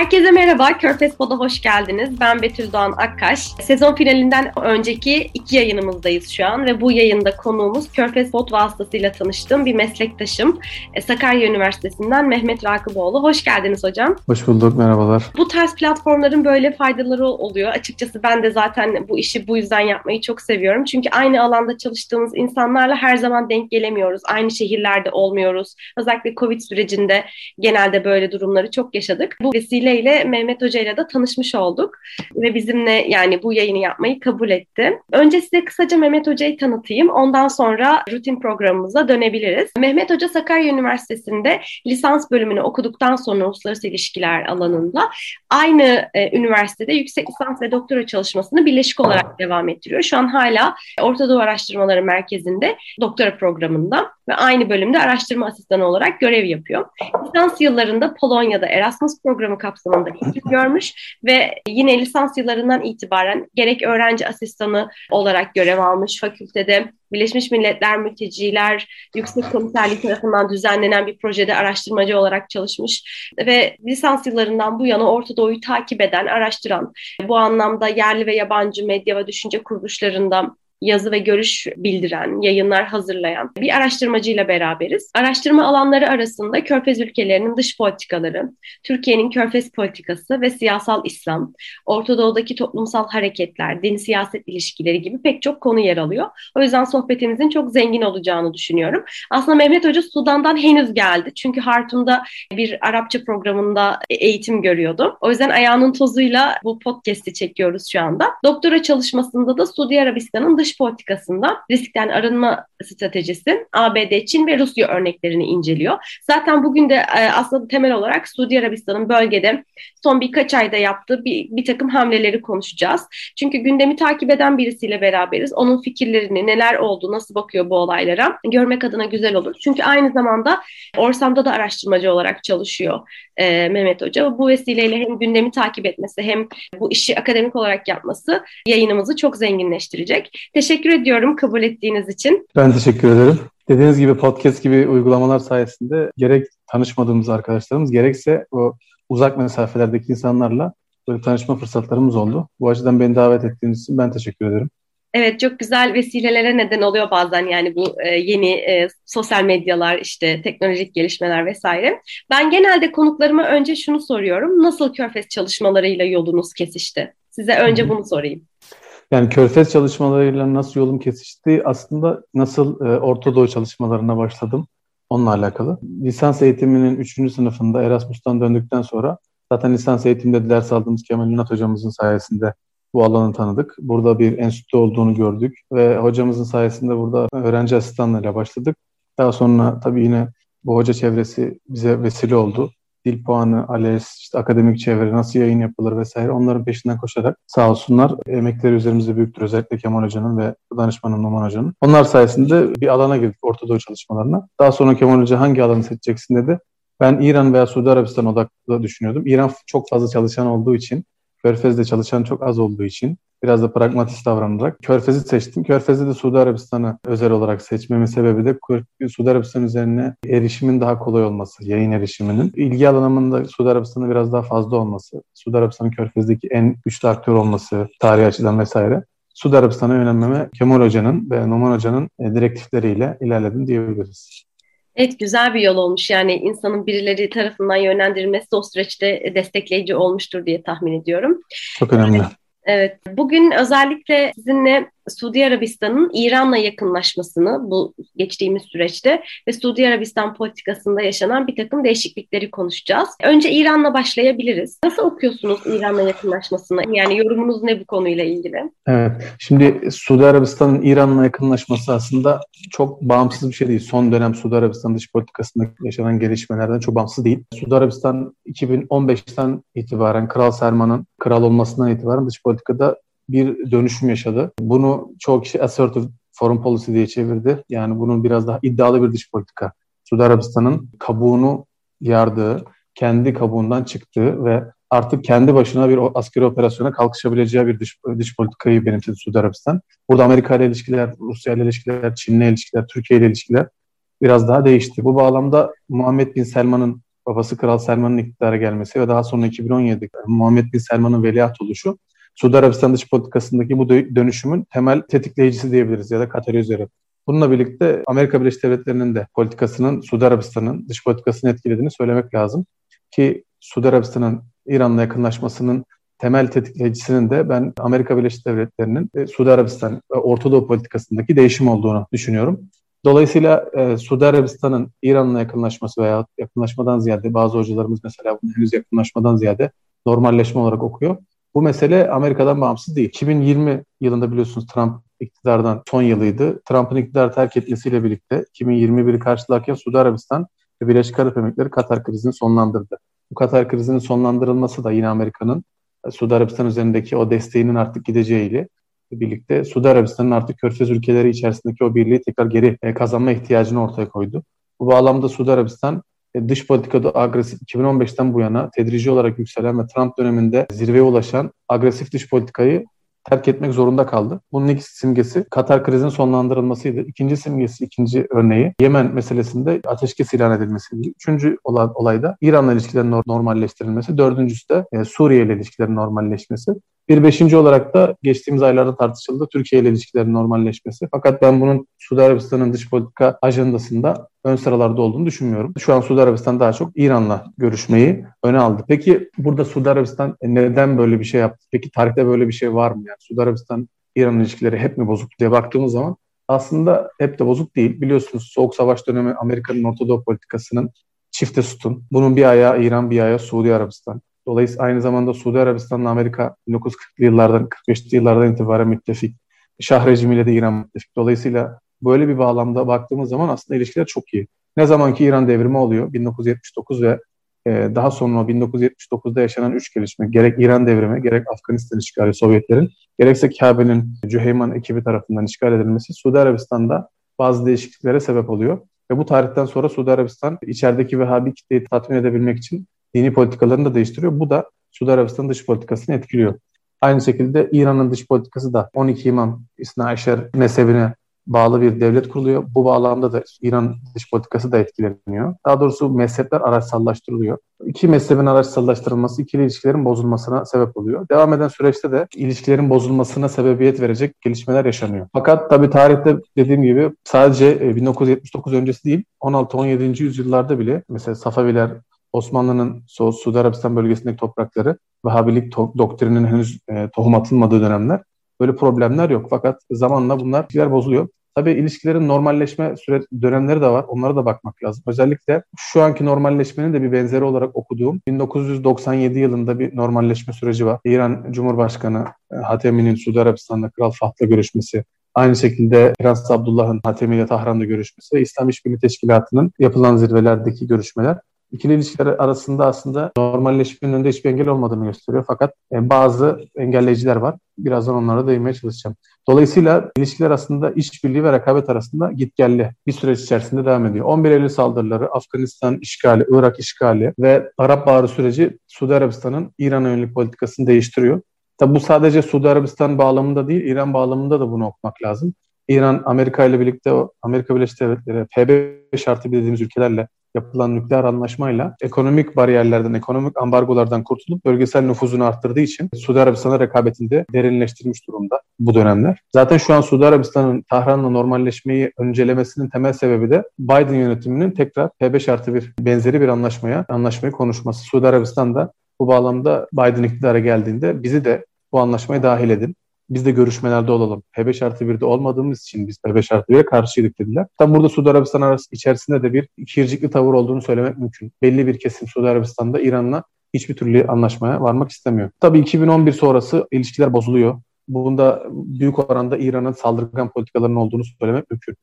Herkese merhaba, Körfez Pod'a hoş geldiniz. Ben Betül Doğan Akkaş. Sezon finalinden önceki iki yayınımızdayız şu an ve bu yayında konuğumuz Körfez Pod vasıtasıyla tanıştığım bir meslektaşım. E, Sakarya Üniversitesi'nden Mehmet Rakıboğlu. Hoş geldiniz hocam. Hoş bulduk, merhabalar. Bu tarz platformların böyle faydaları oluyor. Açıkçası ben de zaten bu işi bu yüzden yapmayı çok seviyorum. Çünkü aynı alanda çalıştığımız insanlarla her zaman denk gelemiyoruz. Aynı şehirlerde olmuyoruz. Özellikle Covid sürecinde genelde böyle durumları çok yaşadık. Bu vesile vesileyle Mehmet Hoca ile de tanışmış olduk ve bizimle yani bu yayını yapmayı kabul etti. Önce size kısaca Mehmet Hoca'yı tanıtayım. Ondan sonra rutin programımıza dönebiliriz. Mehmet Hoca Sakarya Üniversitesi'nde lisans bölümünü okuduktan sonra uluslararası ilişkiler alanında aynı e, üniversitede yüksek lisans ve doktora çalışmasını birleşik olarak devam ettiriyor. Şu an hala Orta Doğu Araştırmaları Merkezi'nde doktora programında ve aynı bölümde araştırma asistanı olarak görev yapıyor. Lisans yıllarında Polonya'da Erasmus programı kapsamında eğitim görmüş ve yine lisans yıllarından itibaren gerek öğrenci asistanı olarak görev almış fakültede Birleşmiş Milletler Mülteciler Yüksek Komiserliği tarafından düzenlenen bir projede araştırmacı olarak çalışmış ve lisans yıllarından bu yana Orta Doğu'yu takip eden, araştıran, bu anlamda yerli ve yabancı medya ve düşünce kuruluşlarında yazı ve görüş bildiren, yayınlar hazırlayan bir araştırmacıyla beraberiz. Araştırma alanları arasında Körfez ülkelerinin dış politikaları, Türkiye'nin Körfez politikası ve siyasal İslam, Orta Doğu'daki toplumsal hareketler, din siyaset ilişkileri gibi pek çok konu yer alıyor. O yüzden sohbetimizin çok zengin olacağını düşünüyorum. Aslında Mehmet Hoca Sudan'dan henüz geldi. Çünkü Hartum'da bir Arapça programında eğitim görüyordu. O yüzden ayağının tozuyla bu podcast'i çekiyoruz şu anda. Doktora çalışmasında da Suudi Arabistan'ın dış dış politikasında riskten arınma stratejisi ABD, Çin ve Rusya örneklerini inceliyor. Zaten bugün de e, aslında temel olarak Suudi Arabistan'ın bölgede son birkaç ayda yaptığı bir, bir takım hamleleri konuşacağız. Çünkü gündemi takip eden birisiyle beraberiz. Onun fikirlerini, neler oldu, nasıl bakıyor bu olaylara görmek adına güzel olur. Çünkü aynı zamanda Orsam'da da araştırmacı olarak çalışıyor e, Mehmet Hoca. Bu vesileyle hem gündemi takip etmesi hem bu işi akademik olarak yapması yayınımızı çok zenginleştirecek. Teşekkür ediyorum kabul ettiğiniz için. Ben teşekkür ederim. Dediğiniz gibi podcast gibi uygulamalar sayesinde gerek tanışmadığımız arkadaşlarımız gerekse o uzak mesafelerdeki insanlarla böyle tanışma fırsatlarımız oldu. Bu açıdan beni davet ettiğiniz için ben teşekkür ederim. Evet çok güzel vesilelere neden oluyor bazen yani bu e, yeni e, sosyal medyalar işte teknolojik gelişmeler vesaire. Ben genelde konuklarıma önce şunu soruyorum. Nasıl Körfez çalışmalarıyla yolunuz kesişti? Size önce bunu sorayım. Yani Körfez çalışmalarıyla nasıl yolum kesişti? Aslında nasıl e, Orta Doğu çalışmalarına başladım onunla alakalı. Lisans eğitiminin 3. sınıfında Erasmus'tan döndükten sonra zaten lisans eğitimde ders aldığımız Kemal Ünat hocamızın sayesinde bu alanı tanıdık. Burada bir enstitü olduğunu gördük ve hocamızın sayesinde burada öğrenci asistanlığıyla başladık. Daha sonra tabii yine bu hoca çevresi bize vesile oldu dil puanı, ALES, işte akademik çevre, nasıl yayın yapılır vesaire onların peşinden koşarak sağ olsunlar emekleri üzerimizde büyüktür. Özellikle Kemal Hoca'nın ve danışmanım Numan Hoca'nın. Onlar sayesinde bir alana girdik Orta Doğu çalışmalarına. Daha sonra Kemal Hoca hangi alanı seçeceksin dedi. Ben İran veya Suudi Arabistan odaklı düşünüyordum. İran çok fazla çalışan olduğu için, Körfez'de çalışan çok az olduğu için biraz da pragmatist davranarak Körfez'i seçtim. Körfez'de de Suudi Arabistan'ı özel olarak seçmemin sebebi de Suudi Arabistan üzerine erişimin daha kolay olması, yayın erişiminin. ilgi alanımında Suudi Arabistan'ın biraz daha fazla olması, Suudi Arabistan'ın Körfez'deki en güçlü aktör olması, tarihi açıdan vesaire. Suudi Arabistan'a yönelmeme Kemal Hoca'nın ve Numan Hoca'nın e, direktifleriyle ilerledim diyebiliriz. Evet güzel bir yol olmuş yani insanın birileri tarafından yönlendirilmesi o süreçte destekleyici olmuştur diye tahmin ediyorum. Çok önemli. Evet, bugün özellikle sizinle Suudi Arabistan'ın İran'la yakınlaşmasını bu geçtiğimiz süreçte ve Suudi Arabistan politikasında yaşanan bir takım değişiklikleri konuşacağız. Önce İran'la başlayabiliriz. Nasıl okuyorsunuz İran'la yakınlaşmasını? Yani yorumunuz ne bu konuyla ilgili? Evet, şimdi Suudi Arabistan'ın İran'la yakınlaşması aslında çok bağımsız bir şey değil. Son dönem Suudi Arabistan dış politikasında yaşanan gelişmelerden çok bağımsız değil. Suudi Arabistan 2015'ten itibaren Kral Selman'ın kral olmasından itibaren dış politikada bir dönüşüm yaşadı. Bunu çoğu kişi assertive foreign policy diye çevirdi. Yani bunun biraz daha iddialı bir dış politika. Suudi Arabistan'ın kabuğunu yardığı, kendi kabuğundan çıktığı ve artık kendi başına bir askeri operasyona kalkışabileceği bir dış, dış politikayı benimsedi Suudi Arabistan. Burada Amerika ile ilişkiler, Rusya ile ilişkiler, Çin ile ilişkiler, Türkiye ile ilişkiler biraz daha değişti. Bu bağlamda Muhammed Bin Selman'ın babası Kral Selman'ın iktidara gelmesi ve daha sonra 2017 Muhammed Bin Selman'ın veliaht oluşu Suudi Arabistan dış politikasındaki bu dönüşümün temel tetikleyicisi diyebiliriz ya da katalizörü. Bununla birlikte Amerika Birleşik Devletleri'nin de politikasının Suudi Arabistan'ın dış politikasını etkilediğini söylemek lazım. Ki Suudi Arabistan'ın İran'la yakınlaşmasının temel tetikleyicisinin de ben Amerika Birleşik Devletleri'nin e, Suudi Arabistan ve Orta Doğu politikasındaki değişim olduğunu düşünüyorum. Dolayısıyla e, Suudi Arabistan'ın İran'la yakınlaşması veya yakınlaşmadan ziyade bazı hocalarımız mesela bunu henüz yakınlaşmadan ziyade normalleşme olarak okuyor. Bu mesele Amerika'dan bağımsız değil. 2020 yılında biliyorsunuz Trump iktidardan son yılıydı. Trump'ın iktidar terk etmesiyle birlikte 2021'i karşılarken Suudi Arabistan ve Birleşik Arap Emirlikleri Katar krizini sonlandırdı. Bu Katar krizinin sonlandırılması da yine Amerika'nın e, Suudi Arabistan üzerindeki o desteğinin artık gideceğiyle birlikte Suudi Arabistan'ın artık Körfez ülkeleri içerisindeki o birliği tekrar geri e, kazanma ihtiyacını ortaya koydu. Bu bağlamda Suudi Arabistan dış politikada agresif 2015'ten bu yana tedrici olarak yükselen ve Trump döneminde zirveye ulaşan agresif dış politikayı terk etmek zorunda kaldı. Bunun ilk simgesi Katar krizinin sonlandırılmasıydı. İkinci simgesi, ikinci örneği Yemen meselesinde ateşkes ilan edilmesiydi. Üçüncü olan olayda İran'la ilişkilerin normalleştirilmesi. Dördüncüsü de e, Suriye ile ilişkilerin normalleşmesi. Bir beşinci olarak da geçtiğimiz aylarda tartışıldı Türkiye ile ilişkilerin normalleşmesi. Fakat ben bunun Suudi Arabistan'ın dış politika ajandasında ön sıralarda olduğunu düşünmüyorum. Şu an Suudi Arabistan daha çok İran'la görüşmeyi öne aldı. Peki burada Suudi Arabistan neden böyle bir şey yaptı? Peki tarihte böyle bir şey var mı? Yani Suudi Arabistan İran ilişkileri hep mi bozuk diye baktığımız zaman aslında hep de bozuk değil. Biliyorsunuz Soğuk Savaş dönemi Amerika'nın Orta Doğu politikasının çifte sütun. Bunun bir ayağı İran, bir ayağı Suudi Arabistan. Dolayısıyla aynı zamanda Suudi Arabistan'la Amerika 1940'lı yıllardan, 45'li yıllardan itibaren müttefik. Şah rejimiyle de İran müttefik. Dolayısıyla böyle bir bağlamda baktığımız zaman aslında ilişkiler çok iyi. Ne zamanki İran devrimi oluyor 1979 ve e, daha sonra 1979'da yaşanan üç gelişme gerek İran devrimi gerek Afganistan işgali Sovyetlerin gerekse Kabe'nin Cüheyman ekibi tarafından işgal edilmesi Suudi Arabistan'da bazı değişikliklere sebep oluyor. Ve bu tarihten sonra Suudi Arabistan içerideki Vehhabi kitleyi tatmin edebilmek için dini politikalarını da değiştiriyor. Bu da Suudi Arabistan dış politikasını etkiliyor. Aynı şekilde İran'ın dış politikası da 12 imam İsna Ayşer mezhebine bağlı bir devlet kuruluyor. Bu bağlamda da İran dış politikası da etkileniyor. Daha doğrusu mezhepler araçsallaştırılıyor. İki mezhebin araçsallaştırılması ikili ilişkilerin bozulmasına sebep oluyor. Devam eden süreçte de ilişkilerin bozulmasına sebebiyet verecek gelişmeler yaşanıyor. Fakat tabii tarihte dediğim gibi sadece 1979 e, öncesi değil 16-17. yüzyıllarda bile mesela Safaviler, Osmanlı'nın Su Suudi Arabistan bölgesindeki toprakları Vahabilik to- doktrinin henüz e, tohum atılmadığı dönemler böyle problemler yok. Fakat zamanla bunlar ilişkiler bozuluyor. Tabii ilişkilerin normalleşme süre dönemleri de var. Onlara da bakmak lazım. Özellikle şu anki normalleşmenin de bir benzeri olarak okuduğum 1997 yılında bir normalleşme süreci var. İran Cumhurbaşkanı e, Hatemi'nin Suudi Arabistan'da Kral Fahd'la görüşmesi, Aynı şekilde Prens Abdullah'ın Hatemi ile Tahran'da görüşmesi ve İslam İşbirliği Teşkilatı'nın yapılan zirvelerdeki görüşmeler ikili ilişkiler arasında aslında normalleşmenin önünde hiçbir engel olmadığını gösteriyor. Fakat e, bazı engelleyiciler var. Birazdan onlara değinmeye çalışacağım. Dolayısıyla ilişkiler aslında işbirliği ve rekabet arasında gitgelli bir süreç içerisinde devam ediyor. 11 Eylül saldırıları, Afganistan işgali, Irak işgali ve Arap Baharı süreci Suudi Arabistan'ın İran'a yönelik politikasını değiştiriyor. Tabi bu sadece Suudi Arabistan bağlamında değil, İran bağlamında da bunu okumak lazım. İran, Amerika ile birlikte Amerika Birleşik Devletleri, PB şartı dediğimiz ülkelerle yapılan nükleer anlaşmayla ekonomik bariyerlerden, ekonomik ambargolardan kurtulup bölgesel nüfuzunu arttırdığı için Suudi Arabistan'a rekabetinde derinleştirmiş durumda bu dönemler. Zaten şu an Suudi Arabistan'ın Tahran'la normalleşmeyi öncelemesinin temel sebebi de Biden yönetiminin tekrar P5 artı bir benzeri bir anlaşmaya, anlaşmayı konuşması. Suudi Arabistan da bu bağlamda Biden iktidara geldiğinde bizi de bu anlaşmaya dahil edin biz de görüşmelerde olalım. P5 artı 1'de olmadığımız için biz P5 artı 1'e karşıydık dediler. Tam burada Suudi Arabistan arası içerisinde de bir ikircikli tavır olduğunu söylemek mümkün. Belli bir kesim Suudi Arabistan'da İran'la hiçbir türlü anlaşmaya varmak istemiyor. Tabii 2011 sonrası ilişkiler bozuluyor. Bunda büyük oranda İran'ın saldırgan politikalarının olduğunu söylemek mümkün.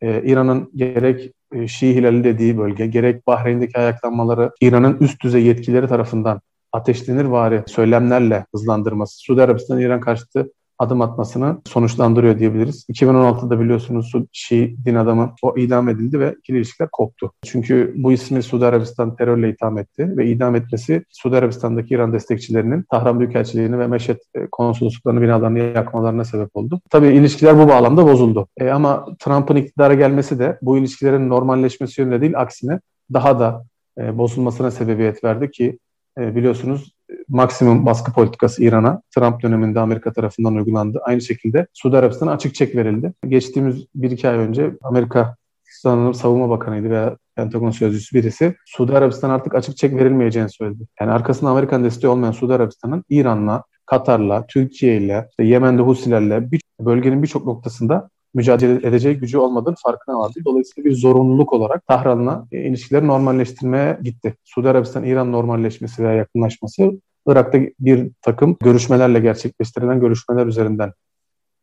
Ee, İran'ın gerek e, Şii Hilali dediği bölge, gerek Bahreyn'deki ayaklanmaları İran'ın üst düzey yetkileri tarafından ateşlenir vari söylemlerle hızlandırması, Suudi Arabistan İran karşıtı adım atmasını sonuçlandırıyor diyebiliriz. 2016'da biliyorsunuz Şii din adamı o idam edildi ve ikili ilişkiler koptu. Çünkü bu ismi Suudi Arabistan terörle itham etti ve idam etmesi Suudi Arabistan'daki İran destekçilerinin Tahran Büyükelçiliğini ve Meşet e, konsolosluklarını binalarını yakmalarına sebep oldu. Tabii ilişkiler bu bağlamda bozuldu. E, ama Trump'ın iktidara gelmesi de bu ilişkilerin normalleşmesi yönünde değil aksine daha da e, bozulmasına sebebiyet verdi ki e, biliyorsunuz maksimum baskı politikası İran'a Trump döneminde Amerika tarafından uygulandı. Aynı şekilde Suudi Arabistan'a açık çek verildi. Geçtiğimiz bir iki ay önce Amerika sanırım savunma bakanıydı veya Pentagon sözcüsü birisi Suudi Arabistan artık açık çek verilmeyeceğini söyledi. Yani arkasında Amerikan desteği olmayan Suudi Arabistan'ın İran'la, Katar'la, Türkiye ile, Yemen'de Husilerle bir, bölgenin birçok noktasında mücadele edeceği gücü olmadığını farkına vardı. Dolayısıyla bir zorunluluk olarak Tahran'la e, ilişkileri normalleştirmeye gitti. Suudi Arabistan-İran normalleşmesi veya yakınlaşması Irak'ta bir takım görüşmelerle gerçekleştirilen görüşmeler üzerinden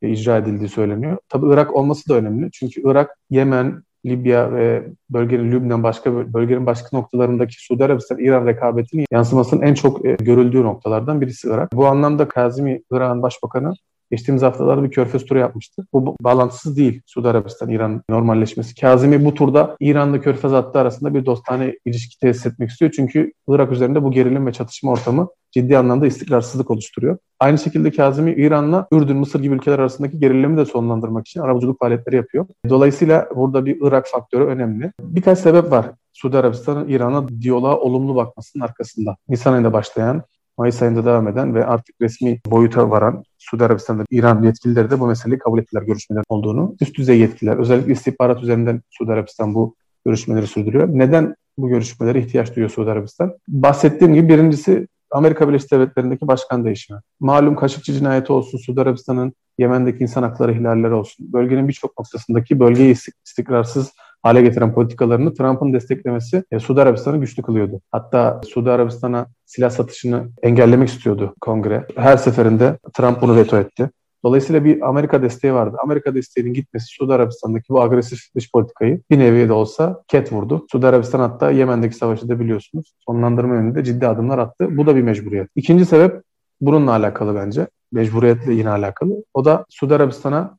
e, icra edildiği söyleniyor. Tabii Irak olması da önemli. Çünkü Irak, Yemen, Libya ve bölgenin Lübnan başka bölgenin başka noktalarındaki Suudi Arabistan-İran rekabetinin yansımasının en çok e, görüldüğü noktalardan birisi Irak. Bu anlamda Kazimi Irak'ın başbakanı Geçtiğimiz haftalarda bir körfez turu yapmıştı. Bu bağlantısız değil Suudi Arabistan-İran normalleşmesi. Kazimi bu turda İran'la körfez hattı arasında bir dostane ilişki tesis etmek istiyor. Çünkü Irak üzerinde bu gerilim ve çatışma ortamı ciddi anlamda istikrarsızlık oluşturuyor. Aynı şekilde Kazimi İran'la Ürdün, Mısır gibi ülkeler arasındaki gerilimi de sonlandırmak için arabacılık faaliyetleri yapıyor. Dolayısıyla burada bir Irak faktörü önemli. Birkaç sebep var. Suudi Arabistan'ın İran'a diyaloğa olumlu bakmasının arkasında. Nisan ayında başlayan Mayıs ayında devam eden ve artık resmi boyuta varan Suudi Arabistan'da İran yetkilileri de bu meseleyi kabul ettiler görüşmeler olduğunu. Üst düzey yetkililer özellikle istihbarat üzerinden Suudi Arabistan bu görüşmeleri sürdürüyor. Neden bu görüşmelere ihtiyaç duyuyor Suudi Arabistan? Bahsettiğim gibi birincisi Amerika Birleşik Devletleri'ndeki başkan değişimi. Malum Kaşıkçı cinayeti olsun, Suudi Arabistan'ın Yemen'deki insan hakları ihlalleri olsun, bölgenin birçok noktasındaki bölgeyi istikrarsız hale getiren politikalarını Trump'ın desteklemesi e, Suudi Arabistan'ı güçlü kılıyordu. Hatta Suudi Arabistan'a silah satışını engellemek istiyordu kongre. Her seferinde Trump bunu veto etti. Dolayısıyla bir Amerika desteği vardı. Amerika desteğinin gitmesi Suudi Arabistan'daki bu agresif dış politikayı bir nevi de olsa ket vurdu. Suudi Arabistan hatta Yemen'deki savaşı da biliyorsunuz sonlandırma yönünde ciddi adımlar attı. Bu da bir mecburiyet. İkinci sebep bununla alakalı bence. Mecburiyetle yine alakalı. O da Suudi Arabistan'a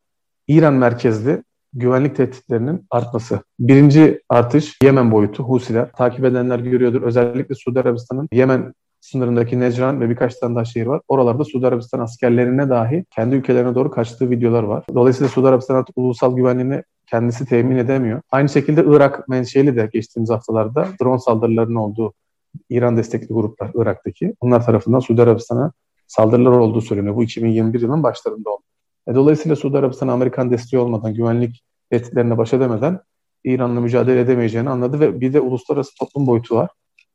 İran merkezli güvenlik tehditlerinin artması. Birinci artış Yemen boyutu Husiler. Takip edenler görüyordur. Özellikle Suudi Arabistan'ın Yemen sınırındaki Necran ve birkaç tane daha şehir var. Oralarda Suudi Arabistan askerlerine dahi kendi ülkelerine doğru kaçtığı videolar var. Dolayısıyla Suudi Arabistan artık ulusal güvenliğini kendisi temin edemiyor. Aynı şekilde Irak menşeli de geçtiğimiz haftalarda drone saldırılarının olduğu İran destekli gruplar Irak'taki. Onlar tarafından Suudi Arabistan'a saldırılar olduğu söyleniyor. Bu 2021 yılının başlarında oldu. E, dolayısıyla Suudi Arabistan Amerikan desteği olmadan, güvenlik tehditlerine baş edemeden İran'la mücadele edemeyeceğini anladı ve bir de uluslararası toplum boyutu var.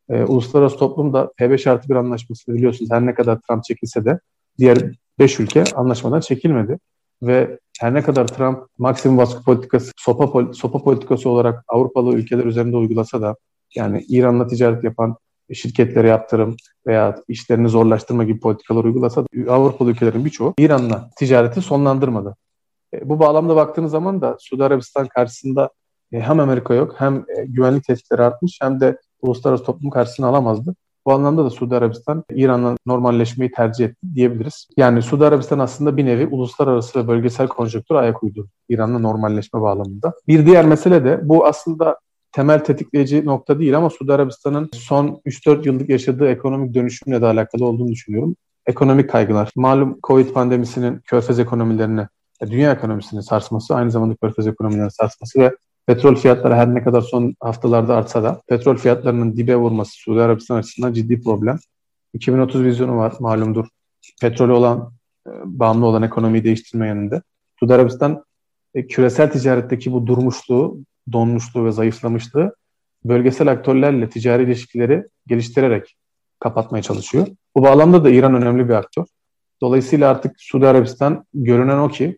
E, uluslararası toplum da P5 artı bir anlaşması biliyorsunuz her ne kadar Trump çekilse de diğer 5 ülke anlaşmadan çekilmedi. Ve her ne kadar Trump maksimum baskı politikası, sopa, sopa politikası olarak Avrupalı ülkeler üzerinde uygulasa da yani İran'la ticaret yapan şirketlere yaptırım veya işlerini zorlaştırma gibi politikalar uygulasa da Avrupalı ülkelerin birçoğu İran'la ticareti sonlandırmadı. E, bu bağlamda baktığınız zaman da Suudi Arabistan karşısında e, hem Amerika yok hem e, güvenlik tehditleri artmış hem de uluslararası toplum karşısına alamazdı. Bu anlamda da Suudi Arabistan İran'la normalleşmeyi tercih etti diyebiliriz. Yani Suudi Arabistan aslında bir nevi uluslararası ve bölgesel konjonktür ayak uydurdu İran'la normalleşme bağlamında. Bir diğer mesele de bu aslında temel tetikleyici nokta değil ama Suudi Arabistan'ın son 3-4 yıllık yaşadığı ekonomik dönüşümle de alakalı olduğunu düşünüyorum. Ekonomik kaygılar. Malum Covid pandemisinin körfez ekonomilerini, dünya ekonomisinin sarsması, aynı zamanda körfez ekonomilerinin sarsması ve petrol fiyatları her ne kadar son haftalarda artsa da petrol fiyatlarının dibe vurması Suudi Arabistan açısından ciddi problem. 2030 vizyonu var malumdur. Petrolü olan, e, bağımlı olan ekonomiyi değiştirme yönünde. Suudi Arabistan e, küresel ticaretteki bu durmuşluğu donmuşluğu ve zayıflamışlığı bölgesel aktörlerle ticari ilişkileri geliştirerek kapatmaya çalışıyor. Bu bağlamda da İran önemli bir aktör. Dolayısıyla artık Suudi Arabistan görünen o ki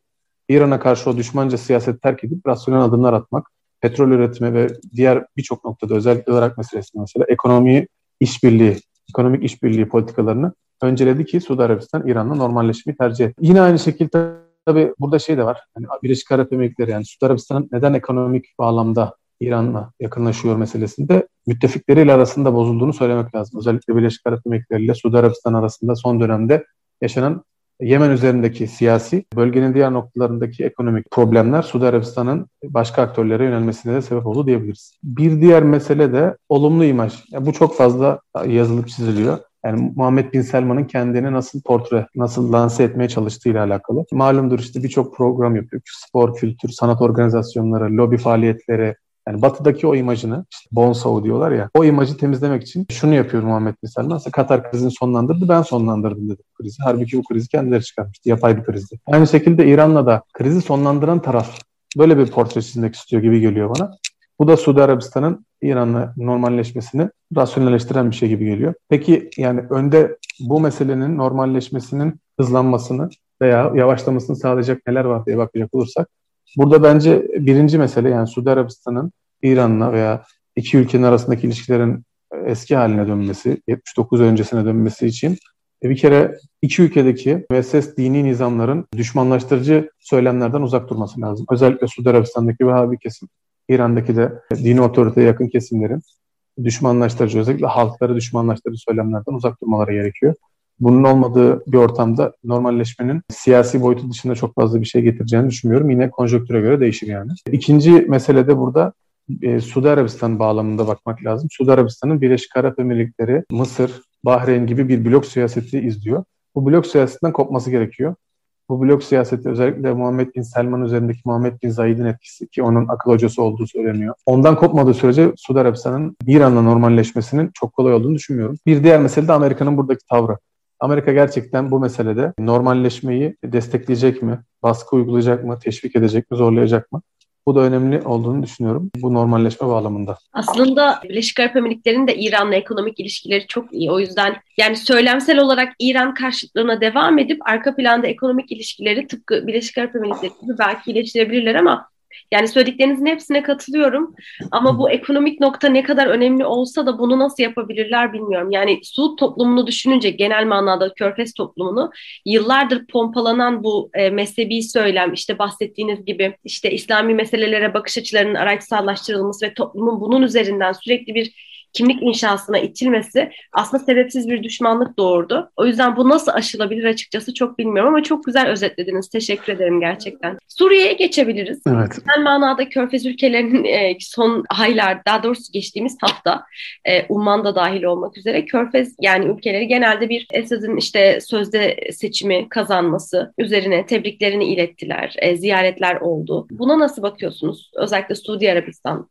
İran'a karşı o düşmanca siyaset terk edip rasyonel adımlar atmak, petrol üretimi ve diğer birçok noktada özellikle Irak meselesinde mesela ekonomiyi işbirliği, ekonomik işbirliği politikalarını önceledi ki Suudi Arabistan İran'la normalleşmeyi tercih etti. Yine aynı şekilde tabii burada şey de var. Yani Birleşik Arap Emirlikleri yani Suudi Arabistan'ın neden ekonomik bağlamda İran'la yakınlaşıyor meselesinde müttefikleriyle arasında bozulduğunu söylemek lazım. Özellikle Birleşik Arap Emirlikleri ile Suudi Arabistan arasında son dönemde yaşanan Yemen üzerindeki siyasi, bölgenin diğer noktalarındaki ekonomik problemler Suudi Arabistan'ın başka aktörlere yönelmesine de sebep oldu diyebiliriz. Bir diğer mesele de olumlu imaj. Ya bu çok fazla yazılıp çiziliyor. Yani Muhammed Bin Selman'ın kendini nasıl portre, nasıl lanse etmeye çalıştığı ile alakalı. Malumdur işte birçok program yapıyor. Spor, kültür, sanat organizasyonları, lobi faaliyetleri, Yani batıdaki o imajını, işte Bonsao diyorlar ya, o imajı temizlemek için şunu yapıyor Muhammed Bin Salman. Mesela Katar krizini sonlandırdı, ben sonlandırdım dedi bu krizi. Halbuki bu krizi kendileri çıkarmıştı, yapay bir krizdi. Aynı şekilde İran'la da krizi sonlandıran taraf böyle bir portre çizmek istiyor gibi geliyor bana. Bu da Suudi Arabistan'ın İran'la normalleşmesini rasyonelleştiren bir şey gibi geliyor. Peki yani önde bu meselenin normalleşmesinin hızlanmasını veya yavaşlamasını sağlayacak neler var diye bakacak olursak burada bence birinci mesele yani Suudi Arabistan'ın İran'la veya iki ülkenin arasındaki ilişkilerin eski haline dönmesi, 79 öncesine dönmesi için e, bir kere iki ülkedeki müesses dini nizamların düşmanlaştırıcı söylemlerden uzak durması lazım. Özellikle Suudi Arabistan'daki Vehhabi kesim, İran'daki de dini otoriteye yakın kesimlerin düşmanlaştırıcı, özellikle halkları düşmanlaştırıcı söylemlerden uzak durmaları gerekiyor. Bunun olmadığı bir ortamda normalleşmenin siyasi boyutu dışında çok fazla bir şey getireceğini düşünmüyorum. Yine konjonktüre göre değişir yani. İkinci mesele de burada e, Suudi Arabistan bağlamında bakmak lazım. Suudi Arabistan'ın Birleşik Arap Emirlikleri, Mısır, Bahreyn gibi bir blok siyaseti izliyor. Bu blok siyasetinden kopması gerekiyor. Bu blok siyaseti özellikle Muhammed Bin Selman üzerindeki Muhammed Bin Zayed'in etkisi ki onun akıl hocası olduğu söyleniyor. Ondan kopmadığı sürece Suudi Arabistan'ın İran'la normalleşmesinin çok kolay olduğunu düşünmüyorum. Bir diğer mesele de Amerika'nın buradaki tavrı. Amerika gerçekten bu meselede normalleşmeyi destekleyecek mi, baskı uygulayacak mı, teşvik edecek mi, zorlayacak mı? Bu da önemli olduğunu düşünüyorum bu normalleşme bağlamında. Aslında Birleşik Arap Emirlikleri'nin de İran'la ekonomik ilişkileri çok iyi. O yüzden yani söylemsel olarak İran karşıtlığına devam edip arka planda ekonomik ilişkileri tıpkı Birleşik Arap Emirlikleri gibi belki iyileştirebilirler ama yani söylediklerinizin hepsine katılıyorum ama bu ekonomik nokta ne kadar önemli olsa da bunu nasıl yapabilirler bilmiyorum. Yani Suud toplumunu düşününce genel manada Körfez toplumunu yıllardır pompalanan bu e, mezhebi söylem işte bahsettiğiniz gibi işte İslami meselelere bakış açılarının araçsallaştırılması ve toplumun bunun üzerinden sürekli bir kimlik inşasına itilmesi aslında sebepsiz bir düşmanlık doğurdu. O yüzden bu nasıl aşılabilir açıkçası çok bilmiyorum ama çok güzel özetlediniz. Teşekkür ederim gerçekten. Suriye'ye geçebiliriz. Evet. Genel manada Körfez ülkelerinin e, son aylar, daha doğrusu geçtiğimiz hafta e, Umman da dahil olmak üzere Körfez yani ülkeleri genelde bir Esad'ın işte sözde seçimi kazanması üzerine tebriklerini ilettiler. E, ziyaretler oldu. Buna nasıl bakıyorsunuz? Özellikle Suudi Arabistan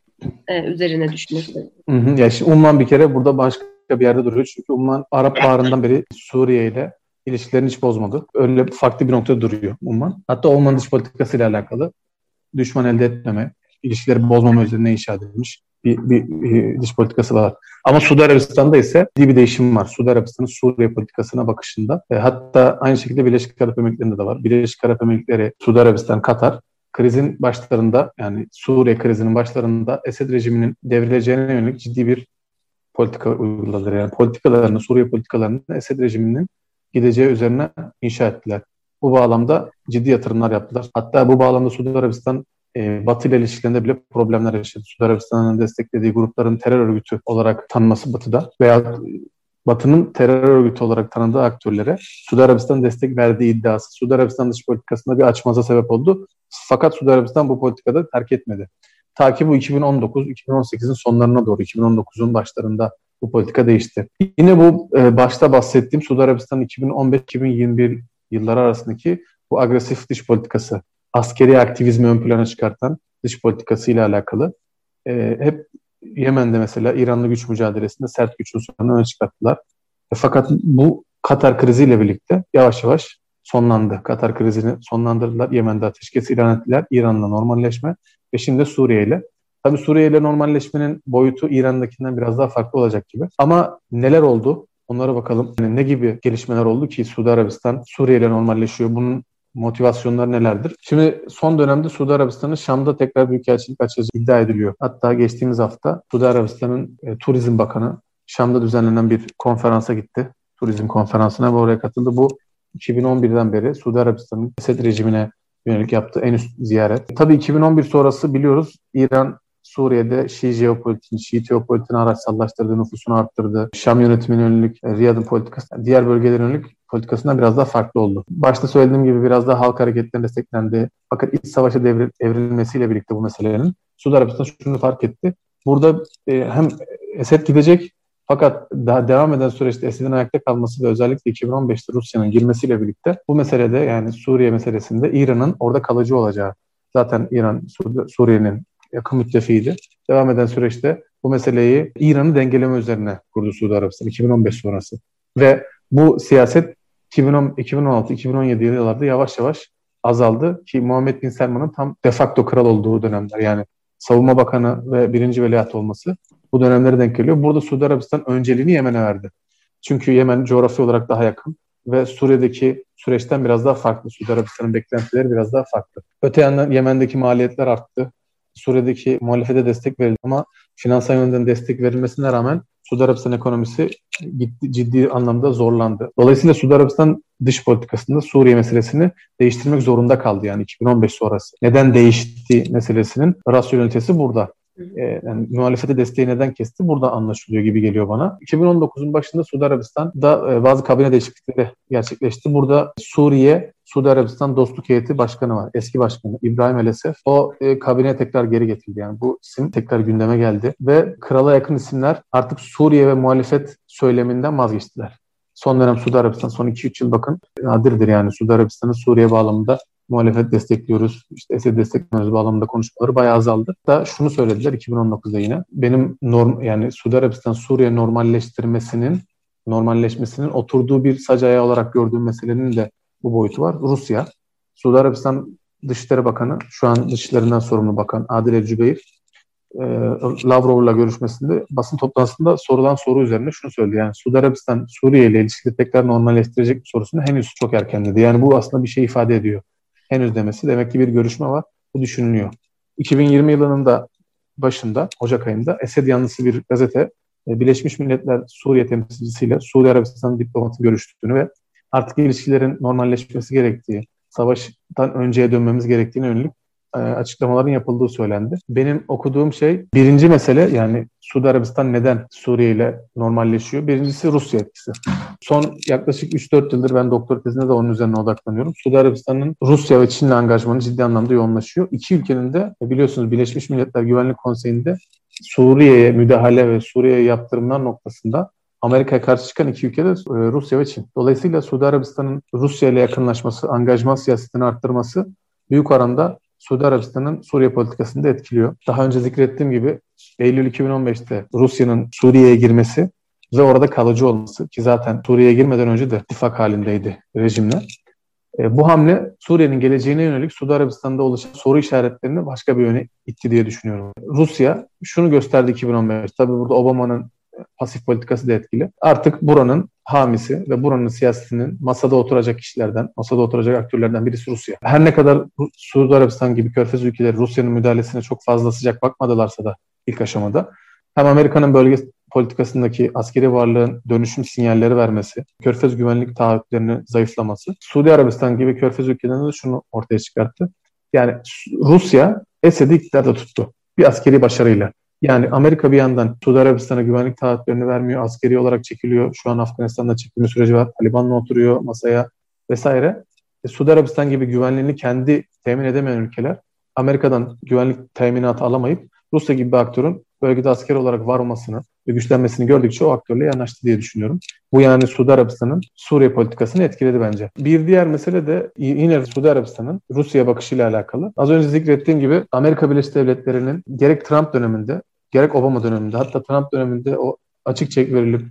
e, üzerine düşünmesi. Hı hı. Ya şimdi Umman bir kere burada başka bir yerde duruyor. Çünkü Umman Arap Baharı'ndan beri Suriye ile ilişkilerini hiç bozmadı. Öyle farklı bir noktada duruyor Umman. Hatta Umman dış politikası ile alakalı düşman elde etmeme, ilişkileri bozmama üzerine inşa edilmiş bir, bir, bir dış politikası var. Ama Suudi Arabistan'da ise bir değişim var. Suudi Arabistan'ın Suriye politikasına bakışında. E, hatta aynı şekilde Birleşik Arap Emirlikleri'nde de var. Birleşik Arap Emirlikleri, Suudi Arabistan, Katar krizin başlarında yani Suriye krizinin başlarında Esed rejiminin devrileceğine yönelik ciddi bir politika uyguladılar. Yani politikalarını, Suriye politikalarını Esed rejiminin gideceği üzerine inşa ettiler. Bu bağlamda ciddi yatırımlar yaptılar. Hatta bu bağlamda Suudi Arabistan e, Batı ile ilişkilerinde bile problemler yaşadı. Suudi Arabistan'ın desteklediği grupların terör örgütü olarak tanınması Batı'da veya Batı'nın terör örgütü olarak tanıdığı aktörlere Suudi Arabistan destek verdiği iddiası Suudi Arabistan dış politikasında bir açmaza sebep oldu. Fakat Suudi Arabistan bu politikada terk etmedi. Ta ki bu 2019-2018'in sonlarına doğru, 2019'un başlarında bu politika değişti. Yine bu e, başta bahsettiğim Suudi Arabistan 2015-2021 yılları arasındaki bu agresif dış politikası, askeri aktivizmi ön plana çıkartan dış politikası ile alakalı e, hep Yemen'de mesela İranlı güç mücadelesinde sert güç unsurlarını öne çıkarttılar. E, fakat bu Katar kriziyle birlikte yavaş yavaş sonlandı. Katar krizini sonlandırdılar. Yemen'de ateşkes ilan ettiler. İran'la normalleşme ve şimdi Suriye ile. Tabii Suriye ile normalleşmenin boyutu İran'dakinden biraz daha farklı olacak gibi. Ama neler oldu? Onlara bakalım. Yani ne gibi gelişmeler oldu ki Suudi Arabistan Suriye ile normalleşiyor? Bunun motivasyonları nelerdir? Şimdi son dönemde Suudi Arabistan'ın Şam'da tekrar büyükelçilik açacağı iddia ediliyor. Hatta geçtiğimiz hafta Suudi Arabistan'ın e, Turizm Bakanı Şam'da düzenlenen bir konferansa gitti. Turizm konferansına ve oraya katıldı. Bu 2011'den beri Suudi Arabistan'ın Esed rejimine yönelik yaptığı en üst ziyaret. Tabii 2011 sonrası biliyoruz İran Suriye'de Şii jeopolitiğini, Şii teopolitiğini araçsallaştırdı, nüfusunu arttırdı. Şam yönetimine yönelik e, Riyad'ın politikası, diğer bölgelere yönelik politikasından biraz daha farklı oldu. Başta söylediğim gibi biraz daha halk hareketlerine desteklendi. Fakat iç savaşa devril, evrilmesiyle birlikte bu meselenin Suudi Arabistan şunu fark etti. Burada e, hem Esed gidecek fakat daha devam eden süreçte Esed'in ayakta kalması ve özellikle 2015'te Rusya'nın girmesiyle birlikte bu meselede yani Suriye meselesinde İran'ın orada kalıcı olacağı zaten İran Suriye'nin yakın müttefiğiydi. Devam eden süreçte bu meseleyi İran'ı dengeleme üzerine kurdu Suudi Arabistan 2015 sonrası. Ve bu siyaset 2016-2017 yıllarda yavaş yavaş azaldı ki Muhammed Bin Selman'ın tam de facto kral olduğu dönemler yani savunma bakanı ve birinci veliaht olması bu dönemlere denk geliyor. Burada Suudi Arabistan önceliğini Yemen'e verdi. Çünkü Yemen coğrafi olarak daha yakın ve Suriye'deki süreçten biraz daha farklı. Suudi Arabistan'ın beklentileri biraz daha farklı. Öte yandan Yemen'deki maliyetler arttı. Suriye'deki muhalefete destek verildi ama finansal yönden destek verilmesine rağmen Suudi Arabistan ekonomisi ciddi, ciddi anlamda zorlandı. Dolayısıyla Suudi Arabistan dış politikasında Suriye meselesini değiştirmek zorunda kaldı yani 2015 sonrası. Neden değişti meselesinin rasyonelitesi burada e, yani muhalefete desteği neden kesti? Burada anlaşılıyor gibi geliyor bana. 2019'un başında Suudi Arabistan'da e, bazı kabine değişiklikleri gerçekleşti. Burada Suriye Suudi Arabistan Dostluk Heyeti Başkanı var. Eski başkanı İbrahim Elesef. O e, kabineye tekrar geri getirildi. Yani bu isim tekrar gündeme geldi. Ve krala yakın isimler artık Suriye ve muhalefet söyleminden vazgeçtiler. Son dönem Suudi Arabistan son 2-3 yıl bakın nadirdir yani Suudi Arabistan'ın Suriye bağlamında muhalefet destekliyoruz, işte Esed destekliyoruz bağlamında konuşmaları bayağı azaldı. Da şunu söylediler 2019'da yine. Benim norm yani Suudi Arabistan Suriye normalleştirmesinin normalleşmesinin oturduğu bir sac ayağı olarak gördüğüm meselenin de bu boyutu var. Rusya, Suudi Arabistan Dışişleri Bakanı, şu an dışişlerinden sorumlu bakan Adil El e, Lavrov'la görüşmesinde basın toplantısında sorulan soru üzerine şunu söyledi. Yani Suudi Arabistan Suriye ile ilişkileri tekrar normalleştirecek sorusunu henüz çok erken dedi. Yani bu aslında bir şey ifade ediyor henüz demesi demek ki bir görüşme var. Bu düşünülüyor. 2020 yılının da başında, Ocak ayında Esed yanlısı bir gazete e, Birleşmiş Milletler Suriye temsilcisiyle Suudi Arabistan diplomatı görüştüğünü ve artık ilişkilerin normalleşmesi gerektiği, savaştan önceye dönmemiz gerektiğine yönelik açıklamaların yapıldığı söylendi. Benim okuduğum şey birinci mesele yani Suudi Arabistan neden Suriye ile normalleşiyor? Birincisi Rusya etkisi. Son yaklaşık 3-4 yıldır ben doktor tezinde de onun üzerine odaklanıyorum. Suudi Arabistan'ın Rusya ve Çin'le angajmanı ciddi anlamda yoğunlaşıyor. İki ülkenin de e, biliyorsunuz Birleşmiş Milletler Güvenlik Konseyi'nde Suriye'ye müdahale ve Suriye'ye yaptırımlar noktasında Amerika'ya karşı çıkan iki ülke de e, Rusya ve Çin. Dolayısıyla Suudi Arabistan'ın Rusya ile yakınlaşması, angajman siyasetini arttırması büyük oranda Suudi Arabistan'ın Suriye politikasını da etkiliyor. Daha önce zikrettiğim gibi Eylül 2015'te Rusya'nın Suriye'ye girmesi ve orada kalıcı olması ki zaten Suriye'ye girmeden önce de ittifak halindeydi rejimle. E, bu hamle Suriye'nin geleceğine yönelik Suudi Arabistan'da oluşan soru işaretlerini başka bir yöne itti diye düşünüyorum. Rusya şunu gösterdi 2015. Tabii burada Obama'nın pasif politikası da etkili. Artık buranın hamisi ve buranın siyasetinin masada oturacak kişilerden, masada oturacak aktörlerden birisi Rusya. Her ne kadar Suudi Arabistan gibi körfez ülkeleri Rusya'nın müdahalesine çok fazla sıcak bakmadılarsa da ilk aşamada hem Amerika'nın bölge politikasındaki askeri varlığın dönüşüm sinyalleri vermesi, körfez güvenlik taahhütlerinin zayıflaması, Suudi Arabistan gibi körfez ülkelerinde de şunu ortaya çıkarttı. Yani Rusya Esed'i iktidarda tuttu. Bir askeri başarıyla. Yani Amerika bir yandan Suudi Arabistan'a güvenlik taahhütlerini vermiyor, askeri olarak çekiliyor. Şu an Afganistan'da çekilme süreci var. Taliban'la oturuyor masaya vesaire. E, Suudi Arabistan gibi güvenliğini kendi temin edemeyen ülkeler Amerika'dan güvenlik teminatı alamayıp Rusya gibi bir aktörün bölgede asker olarak var olmasını ve güçlenmesini gördükçe o aktörle yanaştı diye düşünüyorum. Bu yani Suudi Arabistan'ın Suriye politikasını etkiledi bence. Bir diğer mesele de yine Suudi Arabistan'ın Rusya bakışıyla alakalı. Az önce zikrettiğim gibi Amerika Birleşik Devletleri'nin gerek Trump döneminde gerek Obama döneminde hatta Trump döneminde o açık çek verilip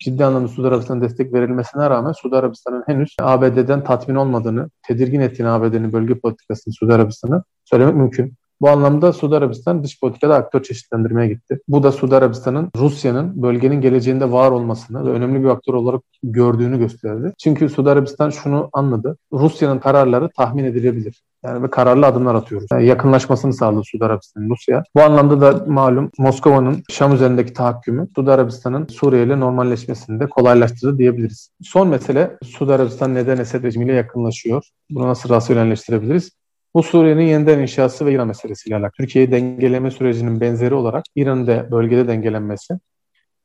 ciddi anlamda Suudi Arabistan'a destek verilmesine rağmen Suudi Arabistan'ın henüz ABD'den tatmin olmadığını, tedirgin ettiğini ABD'nin bölge politikasını Suudi Arabistan'a söylemek mümkün. Bu anlamda Suudi Arabistan dış politikada aktör çeşitlendirmeye gitti. Bu da Suudi Arabistan'ın Rusya'nın bölgenin geleceğinde var olmasını ve önemli bir aktör olarak gördüğünü gösterdi. Çünkü Suudi Arabistan şunu anladı. Rusya'nın kararları tahmin edilebilir. Yani ve kararlı adımlar atıyoruz. Yani yakınlaşmasını sağladı Suudi Arabistan Rusya. Bu anlamda da malum Moskova'nın Şam üzerindeki tahakkümü Suudi Arabistan'ın Suriye ile normalleşmesini de kolaylaştırdı diyebiliriz. Son mesele Suudi Arabistan neden Esed rejimiyle yakınlaşıyor? Bunu nasıl rasyonelleştirebiliriz? Bu Suriye'nin yeniden inşası ve İran meselesiyle alakalı. Türkiye'yi dengeleme sürecinin benzeri olarak İran'ın da bölgede dengelenmesi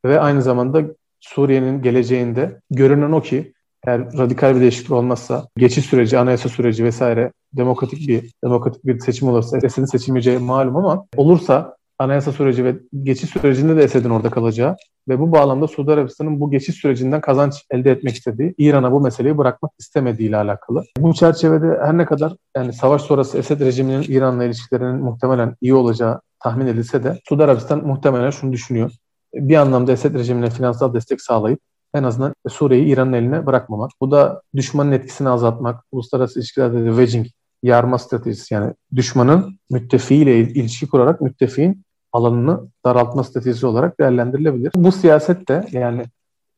ve aynı zamanda Suriye'nin geleceğinde görünen o ki eğer radikal bir değişiklik olmazsa geçiş süreci, anayasa süreci vesaire demokratik bir demokratik bir seçim olursa Esed'in seçilmeyeceği malum ama olursa anayasa süreci ve geçiş sürecinde de Esed'in orada kalacağı ve bu bağlamda Suudi Arabistan'ın bu geçiş sürecinden kazanç elde etmek istediği, İran'a bu meseleyi bırakmak istemediği ile alakalı. Bu çerçevede her ne kadar yani savaş sonrası Esed rejiminin İran'la ilişkilerinin muhtemelen iyi olacağı tahmin edilse de Suudi Arabistan muhtemelen şunu düşünüyor. Bir anlamda Esed rejimine finansal destek sağlayıp en azından Suriye'yi İran'ın eline bırakmamak. Bu da düşmanın etkisini azaltmak, uluslararası ilişkilerde de wedging, yarma stratejisi yani düşmanın müttefiğiyle ilişki kurarak müttefiğin alanını daraltma stratejisi olarak değerlendirilebilir. Bu siyaset de yani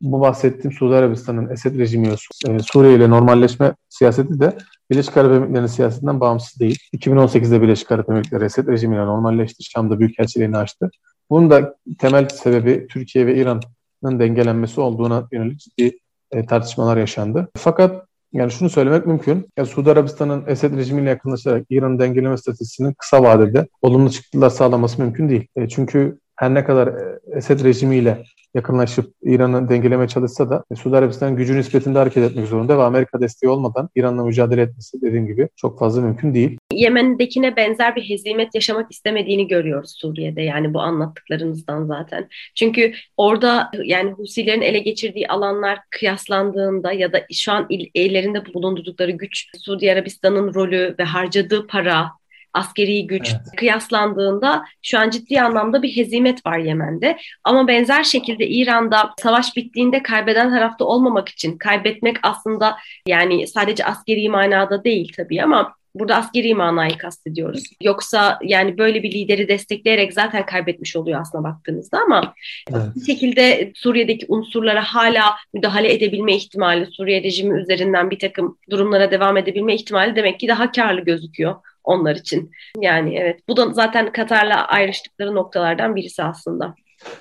bu bahsettiğim Suudi Arabistan'ın Esed rejimi e, Suriye ile normalleşme siyaseti de Birleşik Arap Emirlikleri'nin siyasetinden bağımsız değil. 2018'de Birleşik Arap Emirlikleri Esed rejimiyle normalleşti. Şam'da büyükelçiliğini açtı. Bunun da temel sebebi Türkiye ve İran'ın dengelenmesi olduğuna yönelik ciddi e, tartışmalar yaşandı. Fakat yani şunu söylemek mümkün. Yani Suudi Arabistan'ın Esed rejimiyle yakınlaşarak İran'ın dengeleme stratejisinin kısa vadede olumlu çıktılar sağlaması mümkün değil. E, çünkü her ne kadar e, Esed rejimiyle yakınlaşıp İran'ı dengelemeye çalışsa da Suudi Arabistan gücü nispetinde hareket etmek zorunda ve Amerika desteği olmadan İran'la mücadele etmesi dediğim gibi çok fazla mümkün değil. Yemen'dekine benzer bir hezimet yaşamak istemediğini görüyoruz Suriye'de yani bu anlattıklarınızdan zaten. Çünkü orada yani Husilerin ele geçirdiği alanlar kıyaslandığında ya da şu an ellerinde bulundurdukları güç Suudi Arabistan'ın rolü ve harcadığı para askeri güç evet. kıyaslandığında şu an ciddi anlamda bir hezimet var Yemen'de. Ama benzer şekilde İran'da savaş bittiğinde kaybeden tarafta olmamak için kaybetmek aslında yani sadece askeri manada değil tabii ama Burada askeri manayı kastediyoruz. Yoksa yani böyle bir lideri destekleyerek zaten kaybetmiş oluyor aslında baktığınızda ama evet. bir şekilde Suriye'deki unsurlara hala müdahale edebilme ihtimali, Suriye rejimi üzerinden bir takım durumlara devam edebilme ihtimali demek ki daha karlı gözüküyor onlar için. Yani evet bu da zaten Katar'la ayrıştıkları noktalardan birisi aslında.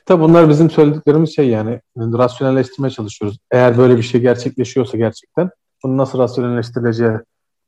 Tabii bunlar bizim söylediklerimiz şey yani rasyonelleştirmeye çalışıyoruz. Eğer böyle bir şey gerçekleşiyorsa gerçekten bunu nasıl rasyonelleştirileceği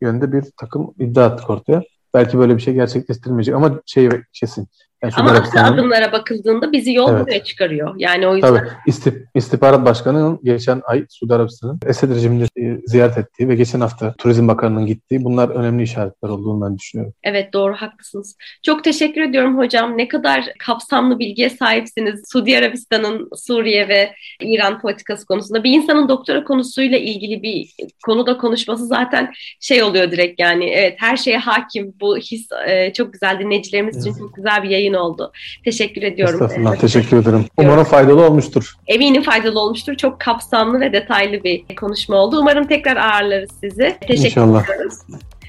yönde bir takım iddia attık ortaya. Belki böyle bir şey gerçekleştirilmeyecek ama şey kesin. Yani Ama arka adımlara bakıldığında bizi yol evet. buraya çıkarıyor. Yani o yüzden. Tabii. İstih, İstihbarat Başkanı'nın geçen ay Suudi Arabistan'ın Esed rejimini ziyaret ettiği ve geçen hafta Turizm Bakanı'nın gittiği bunlar önemli işaretler olduğunu ben düşünüyorum. Evet doğru haklısınız. Çok teşekkür ediyorum hocam. Ne kadar kapsamlı bilgiye sahipsiniz. Suudi Arabistan'ın Suriye ve İran politikası konusunda. Bir insanın doktora konusuyla ilgili bir konuda konuşması zaten şey oluyor direkt yani. Evet her şeye hakim. Bu his e, çok güzel dinleyicilerimiz evet. için çok güzel bir yayın oldu. Teşekkür ediyorum. Estağfurullah, ee, teşekkür ederim. Umarım faydalı olmuştur. Eminim faydalı olmuştur. Çok kapsamlı ve detaylı bir konuşma oldu. Umarım tekrar ağırlarız sizi. Teşekkür İnşallah. ediyoruz.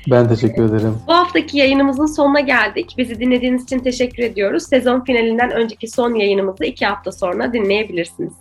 Ben teşekkür ederim. Bu haftaki yayınımızın sonuna geldik. Bizi dinlediğiniz için teşekkür ediyoruz. Sezon finalinden önceki son yayınımızı iki hafta sonra dinleyebilirsiniz.